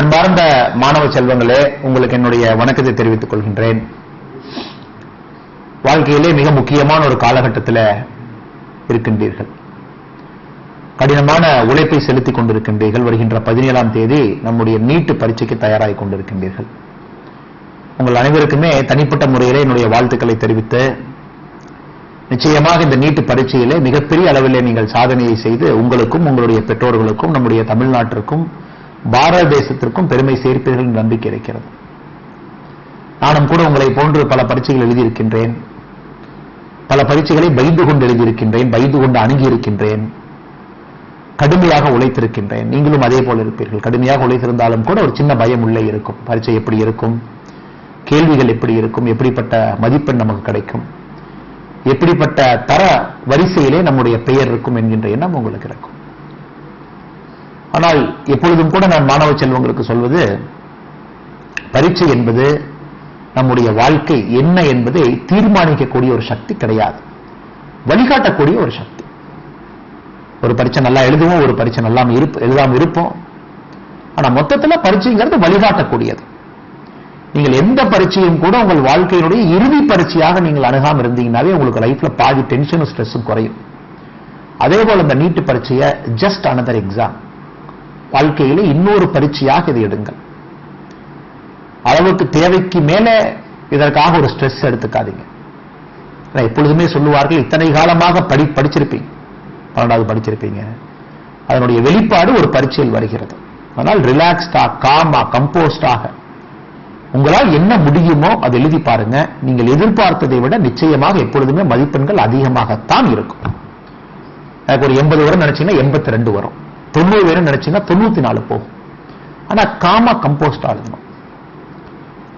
அன்பார்ந்த மாணவ செல்வங்களே உங்களுக்கு என்னுடைய வணக்கத்தை தெரிவித்துக் கொள்கின்றேன். வாழ்க்கையிலே மிக முக்கியமான ஒரு காலகட்டத்தில் இருக்கின்றீர்கள். கடினமான உழைப்பை செலுத்திக் கொண்டிருக்கின்றீர்கள். வருகின்ற பதினேழாம் தேதி நம்முடைய நீட்டு பரீட்சைக்கு தயாராகிக் கொண்டிருக்கின்றீர்கள். உங்கள் அனைவருக்குமே தனிப்பட்ட முறையிலே என்னுடைய வாழ்த்துக்களை தெரிவித்து நிச்சயமாக இந்த நீட்டு பரீட்சையிலே மிகப்பெரிய அளவிலே நீங்கள் சாதனையை செய்து உங்களுக்கும் உங்களுடைய பெற்றோர்களுக்கும் நம்முடைய தமிழ்நாட்டிற்கும் பாரத தேசத்திற்கும் பெருமை சேர்ப்பீர்கள் நம்பிக்கை இருக்கிறது. நானும் கூட உங்களை போன்று பல பரீட்சைகள் எழுதியிருக்கின்றேன். பல பரீட்சைகளை பயந்து கொண்டு எழுதியிருக்கின்றேன் பயந்து கொண்டு அணுகியிருக்கின்றேன். கடுமையாக உழைத்திருக்கின்றேன். நீங்களும் அதே போல இருப்பீர்கள். கடுமையாக உழைத்திருந்தாலும் கூட ஒரு சின்ன பயம் உள்ளே இருக்கும். பரீட்சை எப்படி இருக்கும்? கேள்விகள் எப்படி இருக்கும்? எப்படிப்பட்ட மதிப்பெண் நமக்கு கிடைக்கும்? எப்படிப்பட்ட தர வரிசையிலே நம்முடைய பெயர் இருக்கும் என்கின்ற எண்ணம் உங்களுக்கு இருக்கும். ஆனால் எப்பொழுதும் கூட நான் மாணவ செல்வங்களுக்கு சொல்வது பரீட்சை என்பது நம்முடைய வாழ்க்கை என்ன என்பதை தீர்மானிக்கக்கூடிய ஒரு சக்தி கிடையாது. வழிகாட்டக்கூடிய ஒரு சக்தி. ஒரு பரீட்சை நல்லா எழுதுவோம் ஒரு பரீட்சை நல்லா இருப்ப எழுதாம இருப்போம். ஆனா மொத்தத்துல பரீட்சைங்கிறது வழிகாட்டக்கூடியது. நீங்கள் எந்த பரீட்சையும் கூட உங்கள் வாழ்க்கையினுடைய இறுதி பரீட்சையாக நீங்கள் அணுகாம இருந்தீங்கன்னாவே உங்களுக்கு லைஃப்ல பாதி டென்ஷனும் ஸ்ட்ரெஸ்ஸும் குறையும். அதே போல இந்த நீட்டு பரீட்சையை ஜஸ்ட் அனதர் எக்ஸாம் வாழ்க்கையில இன்னொரு பரீட்சையாக இதை எடுங்கள். அளவுக்கு தேவைக்கு மேலே இதற்காக ஒரு ஸ்ட்ரெஸ் எடுத்துக்காதீங்க. நான் எப்பொழுதுமே சொல்லுவார்கள் இத்தனை காலமாக படி படிச்சிருப்பீங்க. பன்னெண்டாவது படிச்சிருப்பீங்க. அதனுடைய வெளிப்பாடு ஒரு பரீட்சையில் வருகிறது. அதனால் ரிலாக்ஸ்டா காமா கம்போஸ்டாக உங்களால் என்ன முடியுமோ அதை எழுதி பாருங்க. நீங்கள் எதிர்பார்த்ததை விட நிச்சயமாக எப்பொழுதுமே மதிப்பெண்கள் அதிகமாகத்தான் இருக்கும். எனக்கு ஒரு எண்பது வரும் நினைச்சீங்கன்னா எண்பத்தி ரெண்டு வரும். தொண்ணூறு வேணும்னு நினைச்சீங்கன்னா தொண்ணூத்தி நாலு போகும். ஆனா காமா கம்போஸ்டா எழுதணும்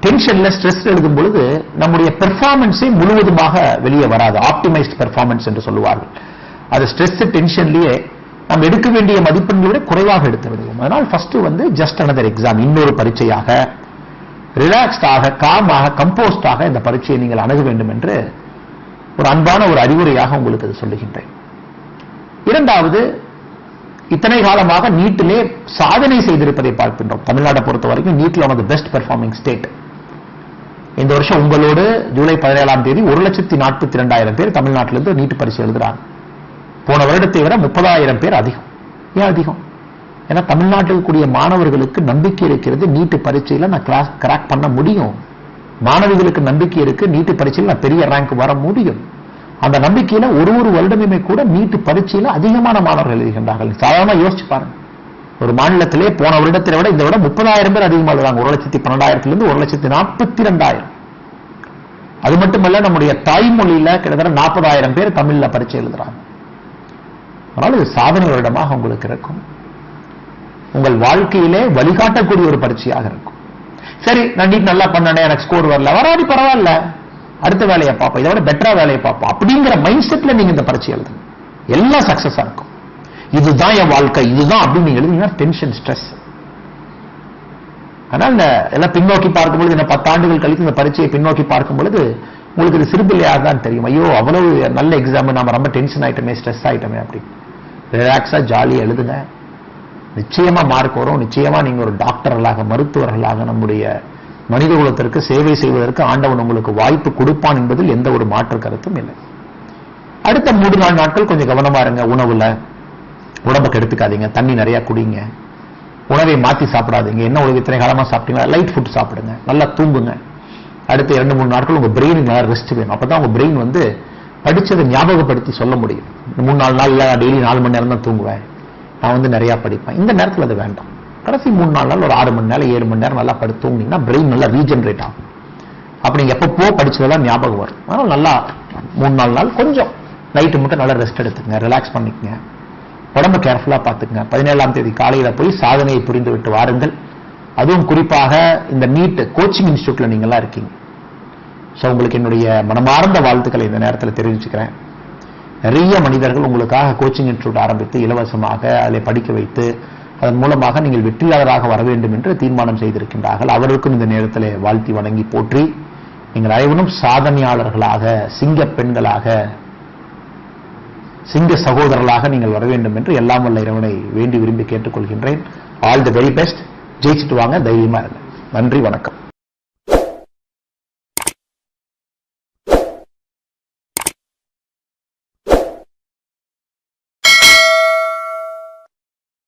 டென்ஷன்ல ஸ்ட்ரெஸ் எழுதும் பொழுது நம்முடைய பெர்ஃபார்மன்ஸே முழுவதுமாக வெளியே வராது. ஆப்டிமைஸ்ட் பெர்ஃபார்மன்ஸ் என்று சொல்லுவார்கள். அது ஸ்ட்ரெஸ் டென்ஷன்லயே நாம் எடுக்க வேண்டிய மதிப்பெண்களை விட குறைவாக எடுத்து விடுவோம் அதனால் ஃபர்ஸ்ட் வந்து ஜஸ்ட் அனதர் எக்ஸாம் இன்னொரு பரீட்சையாக ரிலாக்ஸ்டாக காமாக கம்போஸ்டாக இந்த பரீட்சையை நீங்கள் அணுக வேண்டும் என்று ஒரு அன்பான ஒரு அறிவுரையாக உங்களுக்கு அது சொல்லுகின்றேன். இரண்டாவது இத்தனை காலமாக நீட்டிலே சாதனை செய்திருப்பதை பார்க்கின்றோம். தமிழ்நாட்டை பொறுத்த வரைக்கும் நீட்டில் ஒன் பெஸ்ட் பெர்ஃபார்மிங் ஸ்டேட் இந்த வருஷம் உங்களோடு ஜூலை பதினேழாம் தேதி ஒரு லட்சத்தி நாற்பத்தி ரெண்டாயிரம் பேர் தமிழ்நாட்டிலிருந்து நீட்டு பரிசு எழுதுறாங்க. போன வருடத்தை விட முப்பதாயிரம் பேர் அதிகம். ஏன் அதிகம்? ஏன்னா தமிழ்நாட்டில் கூடிய மாணவர்களுக்கு நம்பிக்கை இருக்கிறது நீட்டு பரீட்சையில நான் கிளாஸ் கிராக் பண்ண முடியும். மாணவிகளுக்கு நம்பிக்கை இருக்கு நீட்டு பரீட்சையில் நான் பெரிய ரேங்க் வர முடியும். அந்த நம்பிக்கையில ஒரு ஒரு வருடமுமே கூட நீட்டு பரீட்சையில அதிகமான மாணவர்கள் எழுதுகின்றார்கள் சாதாரணமா யோசிச்சு பாருங்க. ஒரு மாநிலத்திலே போன வருடத்தை விட இந்த விட முப்பதாயிரம் பேர் அதிகமாக எழுதுறாங்க ஒரு லட்சத்தி பன்னெண்டாயிரத்திலிருந்து ஒரு லட்சத்தி நாற்பத்தி ரெண்டாயிரம் அது மட்டுமல்ல நம்முடைய தாய்மொழியில கிட்டத்தட்ட நாற்பதாயிரம் பேர் தமிழ்ல பரீட்சை எழுதுறாங்க. அதனால இது சாதனை வருடமாக உங்களுக்கு இருக்கும். உங்கள் வாழ்க்கையிலே வழிகாட்டக்கூடிய ஒரு பரீட்சையாக இருக்கும். சரி நான் நீட் நல்லா பண்ணனே எனக்கு ஸ்கோர் வரல. வராது பரவாயில்ல. அடுத்த வேலையை பார்ப்போம். இதை விட பெட்டரா வேலையை பார்ப்போம். அப்படிங்கிற மைண்ட் செட்ல நீங்க இந்த பரீட்சை எழுதுங்க. எல்லாம் சக்சஸா இருக்கும். இதுதான் என் வாழ்க்கை. இதுதான் அப்படின்னு நீங்க எழுதுனீங்கன்னா டென்ஷன் ஸ்ட்ரெஸ் ஆனால் இந்த எல்லாம் பின்னோக்கி பார்க்கும்பொழுது என்ன இந்த பத்தாண்டுகள் கழித்து இந்த பரீட்சையை பின்னோக்கி பார்க்கும்பொழுது உங்களுக்கு இது சிறுபிள்ளையாக தான் தெரியும். ஐயோ அவ்வளவு நல்ல எக்ஸாம் நம்ம ரொம்ப டென்ஷன் ஆயிட்டமே ஸ்ட்ரெஸ் ஆயிட்டமே அப்படி ரிலாக்ஸா ஜாலியாக எழுதுங்க. நிச்சயமா மார்க் வரும். நிச்சயமா நீங்க ஒரு டாக்டர்களாக மருத்துவர்களாக நம்முடைய மனித குலத்திற்கு சேவை செய்வதற்கு ஆண்டவன் உங்களுக்கு வாய்ப்பு கொடுப்பான் என்பதில் எந்த ஒரு மாற்று கருத்தும் இல்லை. அடுத்த மூன்று நாலு நாட்கள் கொஞ்சம் கவனமா இருங்க. உணவுல உடம்ப கெடுத்துக்காதீங்க. தண்ணி நிறைய குடிங்க. உணவை மாத்தி சாப்பிடாதீங்க. என்ன உணவு? இத்தனை காலமா சாப்பிட்டீங்களா? லைட் ஃபுட் சாப்பிடுங்க. நல்லா தூங்குங்க. அடுத்த இரண்டு மூணு நாட்கள் உங்க பிரெயினுக்கு நல்லா ரெஸ்ட் வேணும். அப்பதான் உங்க பிரெயின் வந்து படிச்சதை ஞாபகப்படுத்தி சொல்ல முடியும். மூணு நாலு நாள் நாள்ல டெய்லி நாலு மணி நேரம் தான் தூங்குவேன். நான் வந்து நிறைய படிப்பேன். இந்த நேரத்தில் அது வேண்டாம். கடைசி மூணு நாள் நாள் ஒரு ஆறு மணி நேரம் ஏழு மணி நேரம் நல்லா படுத்து தூங்கினீங்கன்னா பிரெயின் நல்லா ரீஜென்ரேட் ஆகும். அப்படி நீங்கள் எப்பப்போ படிச்சதெல்லாம் ஞாபகம் வரும். அதனால் நல்லா மூணு நாலு நாள் கொஞ்சம் நைட்டு மட்டும் நல்லா ரெஸ்ட் எடுத்துங்க ரிலாக்ஸ் பண்ணிக்கங்க. உடம்ப கேர்ஃபுல்லாக பார்த்துக்குங்க. பதினேழாம் தேதி காலையில் போய் சாதனையை புரிந்து விட்டு வாருங்கள். அதுவும் குறிப்பாக இந்த நீட் கோச்சிங் இன்ஸ்டியூட்டில் நீங்களாம் இருக்கீங்க. ஸோ உங்களுக்கு என்னுடைய மனமார்ந்த வாழ்த்துக்களை இந்த நேரத்தில் தெரிவிச்சுக்கிறேன். நிறைய மனிதர்கள் உங்களுக்காக கோச்சிங் இன்ஸ்டியூட் ஆரம்பித்து இலவசமாக அதில் படிக்க வைத்து அதன் மூலமாக நீங்கள் வெற்றியாளராக வர வேண்டும் என்று தீர்மானம் செய்திருக்கின்றார்கள். அவருக்கும் இந்த நேரத்தில் வாழ்த்தி வணங்கி போற்றி நீங்கள் அனைவரும் சாதனையாளர்களாக சிங்க பெண்களாக சிங்க சகோதரர்களாக நீங்கள் வர வேண்டும் என்று எல்லாம் வல்ல இறைவனை வேண்டி விரும்பி கேட்டுக்கொள்கின்றேன். ஆல் தி வெரி பெஸ்ட் ஜெயிச்சுட்டு வாங்க தைரியமா இருங்க. நன்றி வணக்கம்.